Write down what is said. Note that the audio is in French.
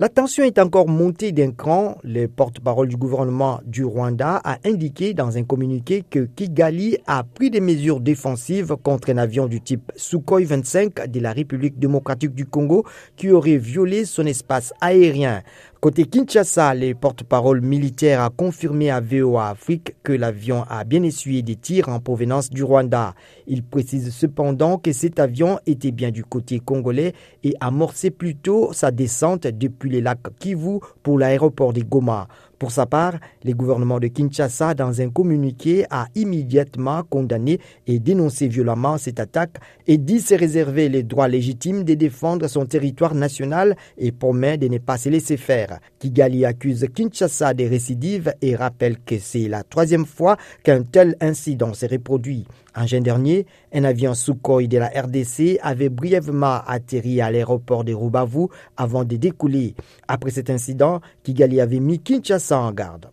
La tension est encore montée d'un cran. Le porte-parole du gouvernement du Rwanda a indiqué dans un communiqué que Kigali a pris des mesures défensives contre un avion du type Sukhoi 25 de la République démocratique du Congo qui aurait violé son espace aérien. Côté Kinshasa, le porte-parole militaire a confirmé à VOA Afrique que l'avion a bien essuyé des tirs en provenance du Rwanda. Il précise cependant que cet avion était bien du côté congolais et amorçait plutôt sa descente depuis les lacs Kivu pour l'aéroport de Goma. Pour sa part, le gouvernement de Kinshasa, dans un communiqué, a immédiatement condamné et dénoncé violemment cette attaque et dit se réserver les droits légitimes de défendre son territoire national et promet de ne pas se laisser faire. Kigali accuse Kinshasa des récidives et rappelle que c'est la troisième fois qu'un tel incident s'est reproduit. En juin dernier, un avion Sukhoi de la RDC avait brièvement atterri à l'aéroport de Rubavu avant de découler. Après cet incident, Kigali avait mis Kinshasa en garde.